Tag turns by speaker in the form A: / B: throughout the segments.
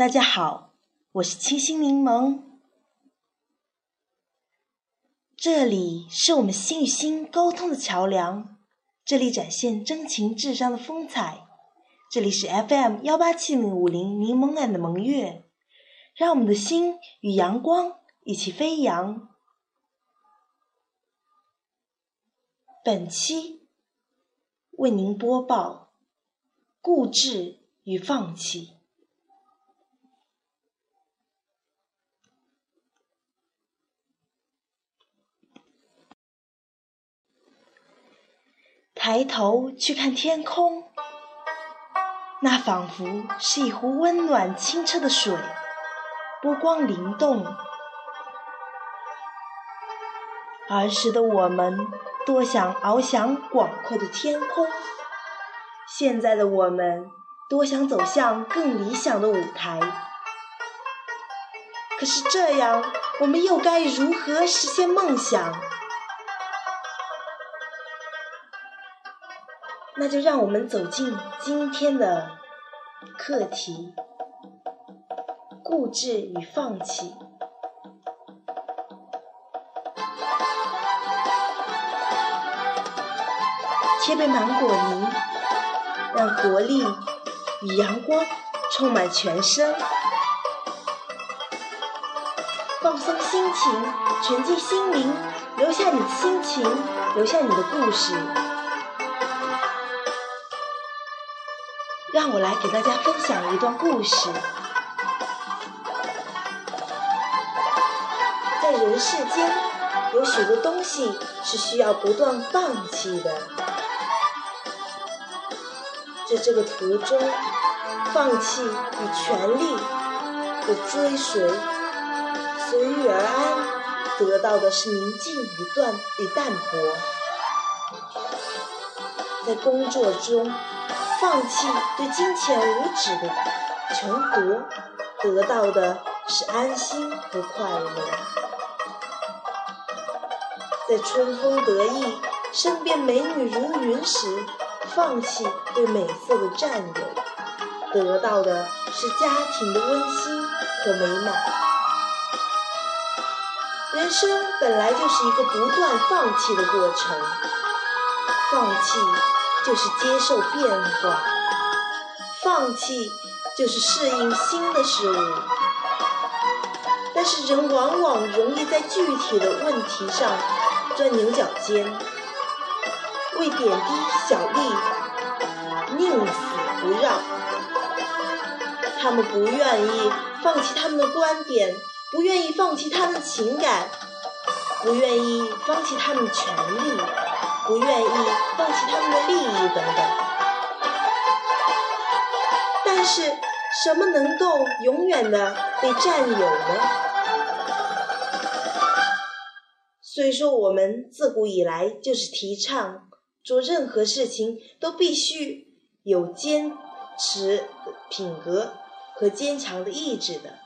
A: 大家好，我是清新柠檬。这里是我们心与心沟通的桥梁，这里展现真情至上的风采。这里是 FM 幺八七零五零柠檬岸的萌月，让我们的心与阳光一起飞扬。本期为您播报：固执与放弃。抬头去看天空，那仿佛是一壶温暖清澈的水，波光灵动。儿时的我们多想翱翔广阔的天空，现在的我们多想走向更理想的舞台。可是这样，我们又该如何实现梦想？那就让我们走进今天的课题：固执与放弃。切杯芒果泥，让活力与阳光充满全身。放松心情，沉浸心灵，留下你的心情，留下你的故事。让我来给大家分享一段故事。在人世间，有许多东西是需要不断放弃的。在这个途中，放弃与权力的追随，随遇而安，得到的是宁静与断与淡泊。在工作中。放弃对金钱无止的穷夺，得到的是安心和快乐。在春风得意、身边美女如云时，放弃对美色的占有，得到的是家庭的温馨和美满。人生本来就是一个不断放弃的过程，放弃。就是接受变化，放弃就是适应新的事物。但是人往往容易在具体的问题上钻牛角尖，为点滴小利宁死不让。他们不愿意放弃他们的观点，不愿意放弃他们的情感，不愿意放弃他们权利。不愿意放弃他们的利益等等，但是什么能够永远的被占有呢？虽说我们自古以来就是提倡做任何事情都必须有坚持品格和坚强的意志的，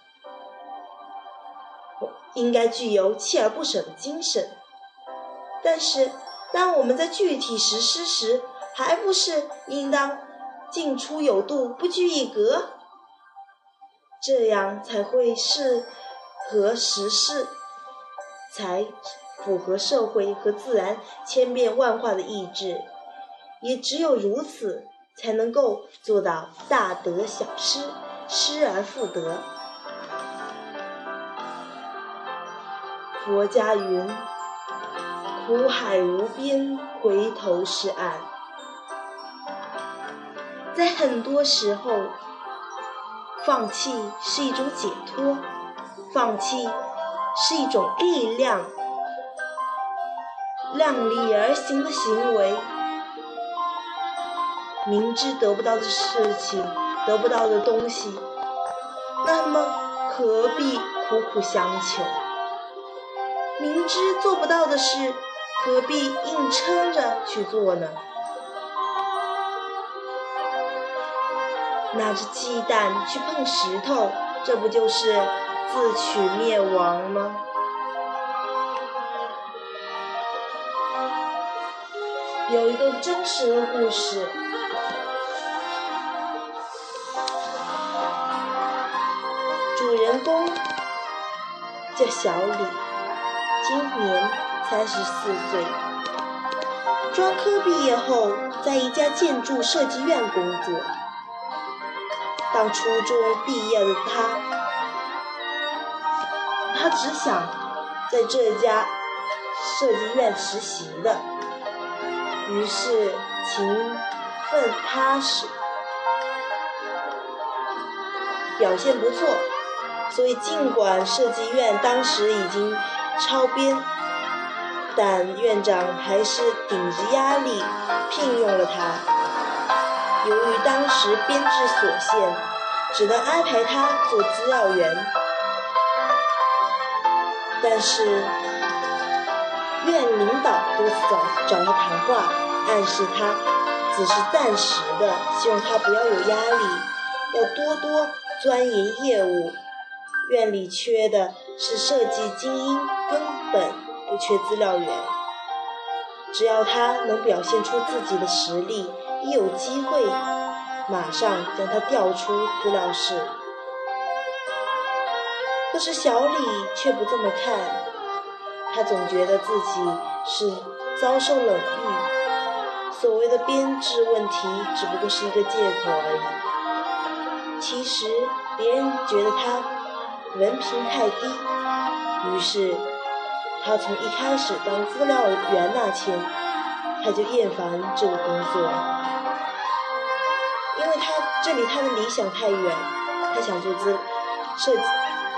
A: 应该具有锲而不舍的精神，但是。当我们在具体实施时，还不是应当进出有度，不拘一格，这样才会适合时事，才符合社会和自然千变万化的意志。也只有如此，才能够做到大得小失，失而复得。佛家云。苦海无边，回头是岸。在很多时候，放弃是一种解脱，放弃是一种力量，量力而行的行为。明知得不到的事情，得不到的东西，那么何必苦苦相求？明知做不到的事，何必硬撑着去做呢？拿着鸡蛋去碰石头，这不就是自取灭亡吗？有一个真实的故事，主人公叫小李，今年三十四岁，专科毕业后在一家建筑设计院工作。当初中毕业的他，他只想在这家设计院实习的，于是勤奋踏实，表现不错。所以尽管设计院当时已经超编，但院长还是顶着压力聘用了他。由于当时编制所限，只能安排他做资料员。但是院领导多次找找他谈话，暗示他只是暂时的，希望他不要有压力，要多多钻研业务。院里缺的是设计精英，根本不缺资料员。只要他能表现出自己的实力。一有机会，马上将他调出资料室。可是小李却不这么看，他总觉得自己是遭受冷遇，所谓的编制问题只不过是一个借口而已。其实别人觉得他文凭太低，于是他从一开始当资料员那天，他就厌烦这个工作。因为他这离他的理想太远，他想做资设计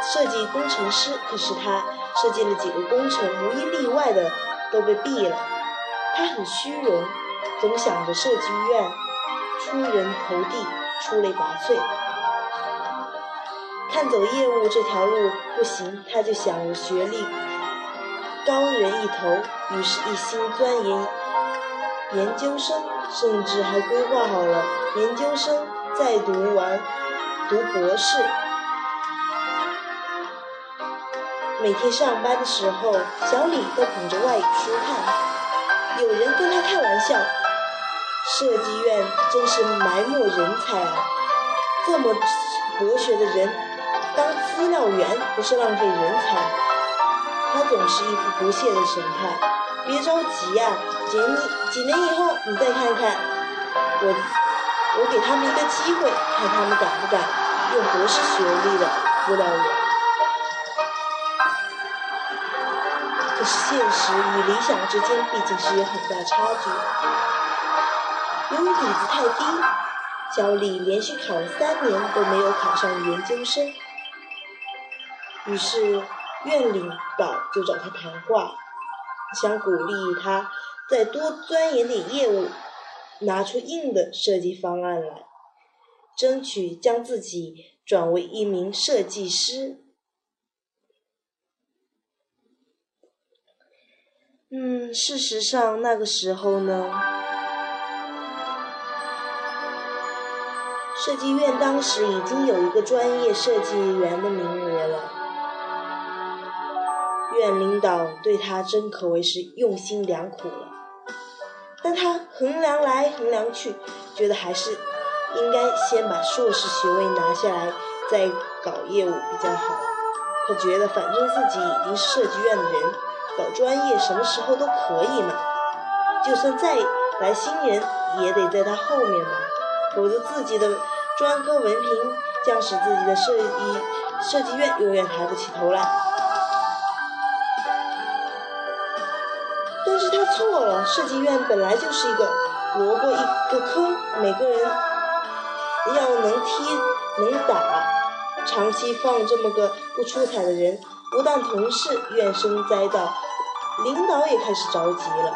A: 设计工程师，可是他设计了几个工程，无一例外的都被毙了。他很虚荣，总想着设计院出人头地，出类拔萃。看走业务这条路不行，他就想着学历高人一头，于是一心钻研研究生。甚至还规划好了研究生再读完读博士。每天上班的时候，小李都捧着外语书看。有人跟他开玩笑：“设计院真是埋没人才啊！这么博学的人当资料员不是浪费人才？”他总是一副不屑的神态。别着急呀，几年几年以后你再看看，我我给他们一个机会，看他们敢不敢用博士学历的资料员。可是现实与理想之间毕竟是有很大差距。由于底子太低，小李连续考了三年都没有考上研究生，于是院领导就找他谈话。想鼓励他再多钻研点业务，拿出硬的设计方案来，争取将自己转为一名设计师。嗯，事实上那个时候呢，设计院当时已经有一个专业设计员的名额了。院领导对他真可谓是用心良苦了，但他衡量来衡量去，觉得还是应该先把硕士学位拿下来，再搞业务比较好。他觉得反正自己已经是设计院的人，搞专业什么时候都可以嘛。就算再来新人，也得在他后面嘛，否则自己的专科文凭将使自己的设计设计院永远抬不起头来。错了，设计院本来就是一个萝卜一个坑，每个人要能踢能打，长期放这么个不出彩的人，不但同事怨声载道，领导也开始着急了。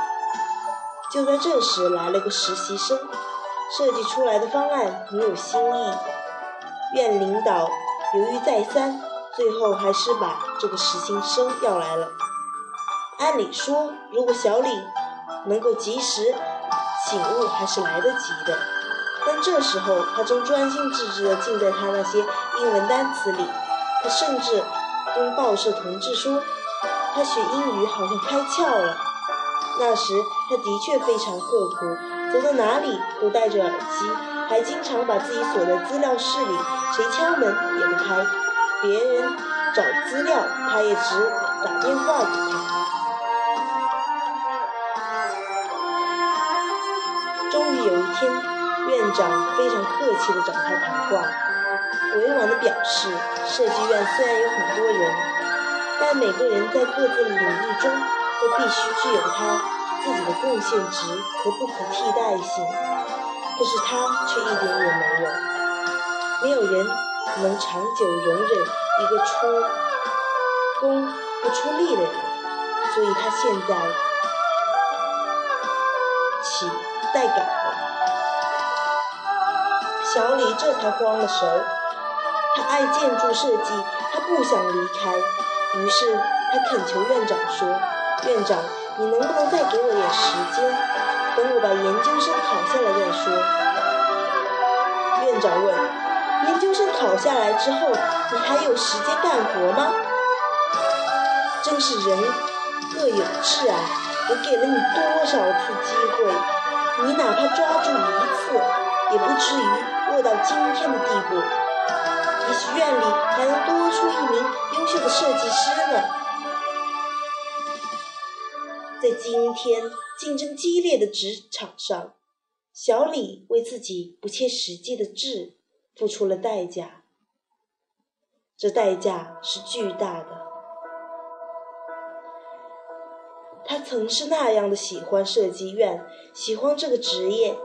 A: 就在这时，来了个实习生，设计出来的方案很有新意，院领导犹豫再三，最后还是把这个实习生要来了。按理说，如果小李能够及时醒悟，还是来得及的。但这时候，他正专心致志地浸在他那些英文单词里。他甚至跟报社同志说，他学英语好像开窍了。那时，他的确非常刻苦，走到哪里都戴着耳机，还经常把自己锁在资料室里，谁敲门也不开。别人找资料，他也只打电话给他。天，院长非常客气地找他谈话，委婉地表示，设计院虽然有很多人，但每个人在各自的领域中都必须具有他自己的贡献值和不可替代性。可是他却一点也没有，没有人能长久容忍一个出工不出力的人，所以他现在起待改了。小李这才慌了神，他爱建筑设计，他不想离开，于是他恳求院长说：“院长，你能不能再给我点时间？”等我把研究生考下来再说。院长问：“研究生考下来之后，你还有时间干活吗？”真是人各有志啊！我给了你多少次机会，你哪怕抓住一次，也不至于落到今天的地步。也许院里还能多出一名优秀的设计师呢。在今天竞争激烈的职场上，小李为自己不切实际的志付出了代价，这代价是巨大的。他曾是那样的喜欢设计院，喜欢这个职业，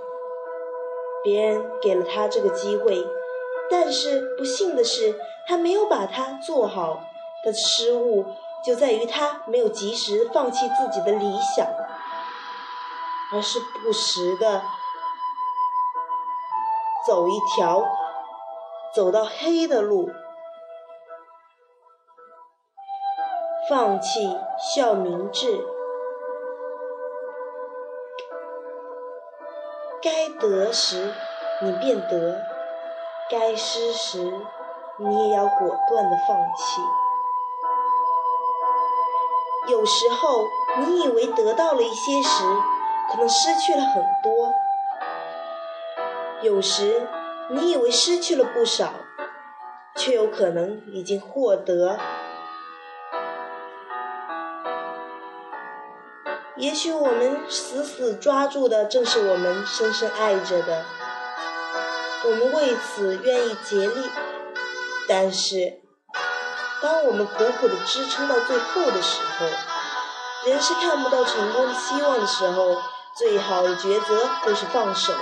A: 别人给了他这个机会，但是不幸的是，他没有把它做好，的失误。就在于他没有及时放弃自己的理想，而是不时的走一条走到黑的路，放弃需明智，该得时你便得，该失时你也要果断的放弃。有时候，你以为得到了一些时，可能失去了很多；有时，你以为失去了不少，却有可能已经获得。也许我们死死抓住的，正是我们深深爱着的，我们为此愿意竭力，但是。当我们苦苦的支撑到最后的时候，人是看不到成功的希望的时候，最好的抉择就是放手。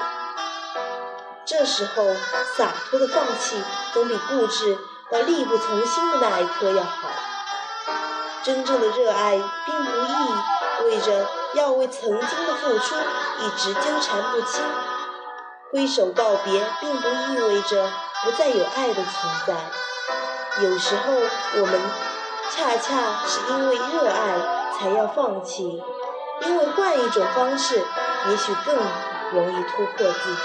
A: 这时候，洒脱的放弃总比固执到力不从心的那一刻要好。真正的热爱，并不易味着要为曾经的付出一直纠缠不清；挥手告别，并不意味着不再有爱的存在。有时候，我们恰恰是因为热爱才要放弃，因为换一种方式，也许更容易突破自己。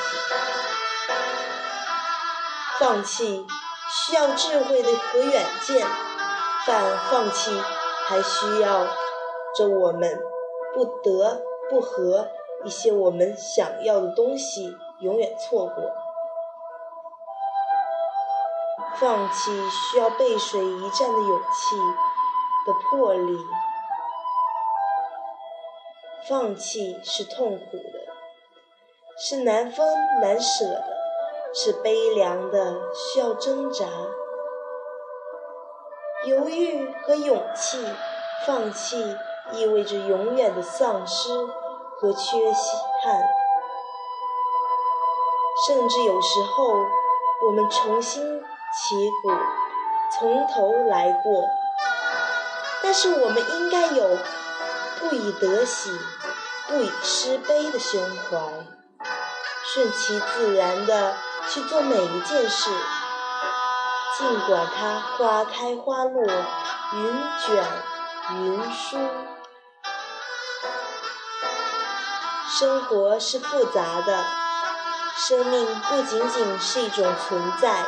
A: 放弃需要智慧的和远见，但放弃还需要着我们不得不和一些我们想要的东西永远错过。放弃需要背水一战的勇气的魄力，放弃是痛苦的，是难分难舍的，是悲凉的，需要挣扎。犹豫和勇气，放弃意味着永远的丧失和缺憾，甚至有时候我们重新。起鼓，从头来过。但是我们应该有不以得喜，不以失悲的胸怀，顺其自然的去做每一件事，尽管它花开花落，云卷云舒。生活是复杂的，生命不仅仅是一种存在。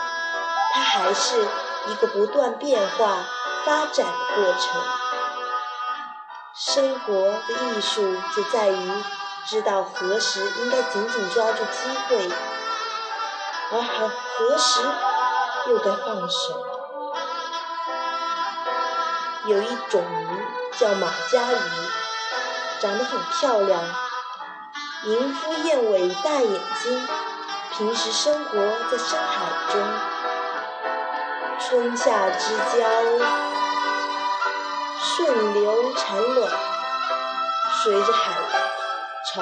A: 它还是一个不断变化、发展的过程。生活的艺术就在于知道何时应该紧紧抓住机会，而何何时又该放手。有一种鱼叫马家鱼，长得很漂亮，银肤燕尾大眼睛，平时生活在深海中，春夏之交顺流产卵，随着海潮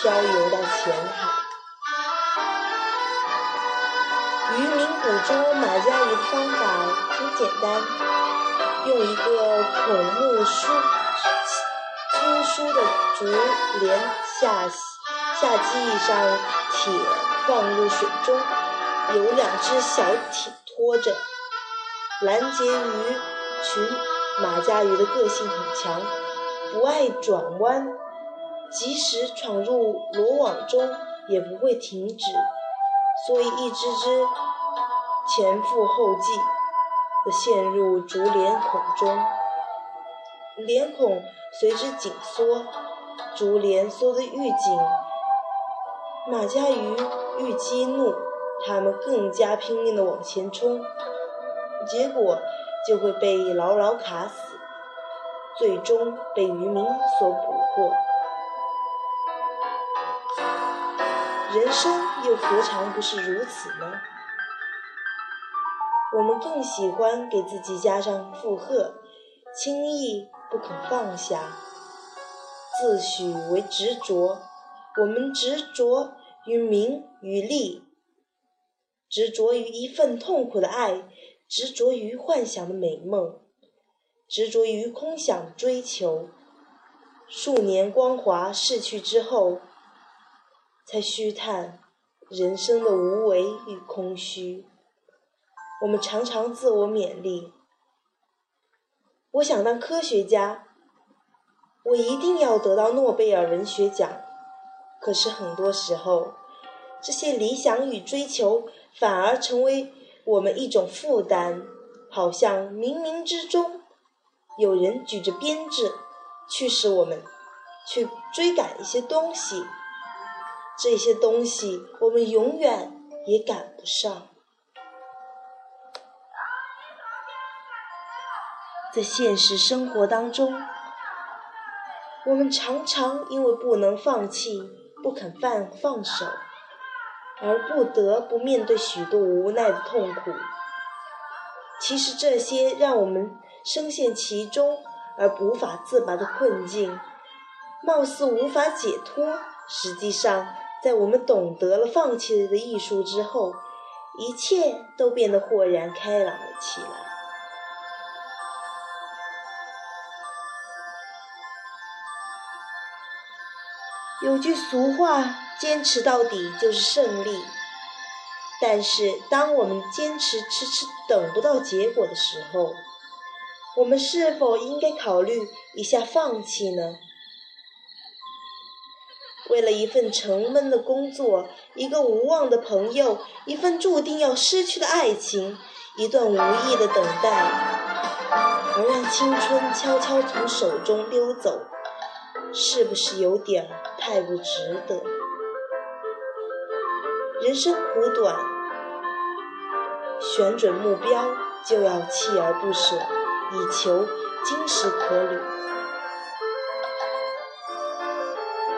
A: 漂游到浅海。渔民捕捉马家鱼的方法很简单，用一个孔目粗粗疏的竹帘下下系上铁，放入水中，有两只小艇拖着。拦截鱼群，马家鱼的个性很强，不爱转弯，即使闯入罗网中，也不会停止。所以，一只只前赴后继地陷入竹帘孔中，帘孔随之紧缩，竹帘缩得愈紧，马家鱼愈激怒，它们更加拼命地往前冲，结果就会被牢牢卡死，最终被渔民所捕获。人生又何尝不是如此呢？我们更喜欢给自己加上负荷，轻易不肯放下，自诩为执着。我们执着于名与利，执着于一份痛苦的爱，执着于幻想的美梦，执着于空想追求。数年光华逝去之后。才虚叹人生的无为与空虚。我们常常自我勉励：我想当科学家，我一定要得到诺贝尔文学奖。可是很多时候，这些理想与追求反而成为我们一种负担，好像冥冥之中有人举着鞭子，驱使我们去追赶一些东西。这些东西我们永远也赶不上。在现实生活当中，我们常常因为不能放弃、不肯放放手，而不得不面对许多无奈的痛苦。其实这些让我们深陷其中而无法自拔的困境，貌似无法解脱，实际上。在我们懂得了放弃的艺术之后，一切都变得豁然开朗了起来。有句俗话：“坚持到底就是胜利。”但是，当我们坚持迟迟等不到结果的时候，我们是否应该考虑一下放弃呢？为了一份沉闷的工作，一个无望的朋友，一份注定要失去的爱情，一段无意的等待，而让青春悄悄从手中溜走，是不是有点太不值得？人生苦短，选准目标就要锲而不舍，以求今时可履。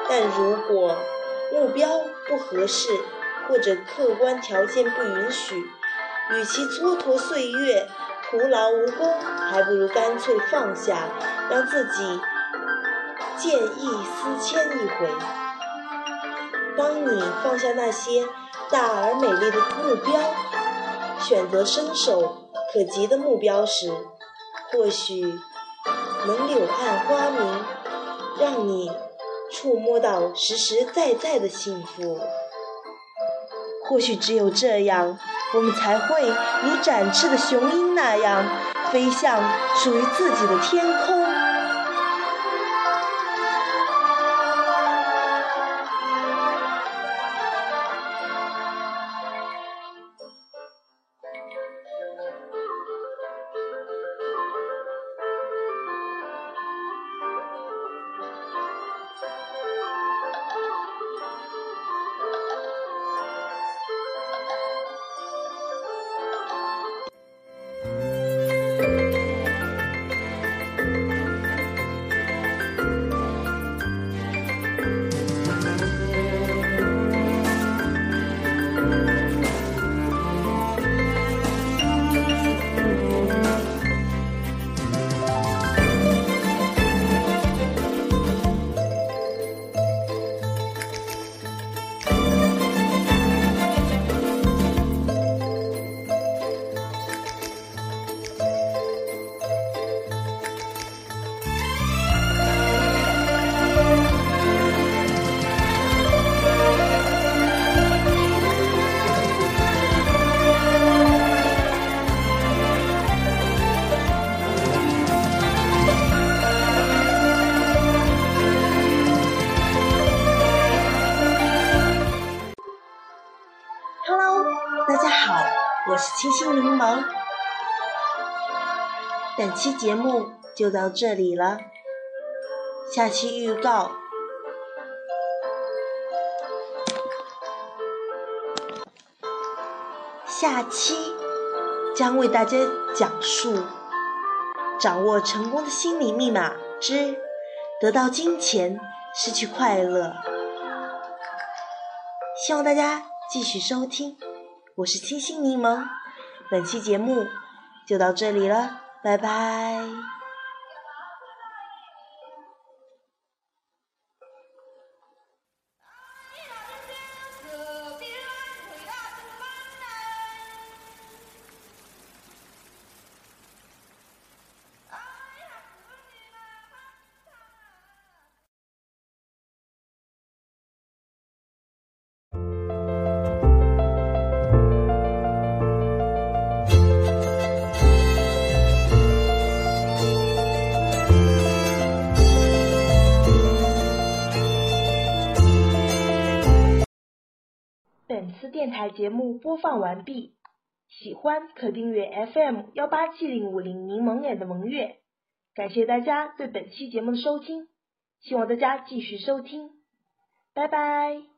A: 但如果目标不合适，或者客观条件不允许，与其蹉跎岁月、徒劳无功，还不如干脆放下，让自己见异思迁一回。当你放下那些大而美丽的目标，选择伸手可及的目标时，或许能柳暗花明，让你。触摸到实实在在的幸福，或许只有这样，我们才会如展翅的雄鹰那样，飞向属于自己的天空。本期节目就到这里了，下期预告。下期将为大家讲述掌握成功的心理密码之得到金钱失去快乐。希望大家继续收听，我是清新柠檬。本期节目就到这里了，拜拜。电台节目播放完毕，喜欢可订阅 FM 幺八七零五零柠檬脸的萌月。感谢大家对本期节目的收听，希望大家继续收听，拜拜。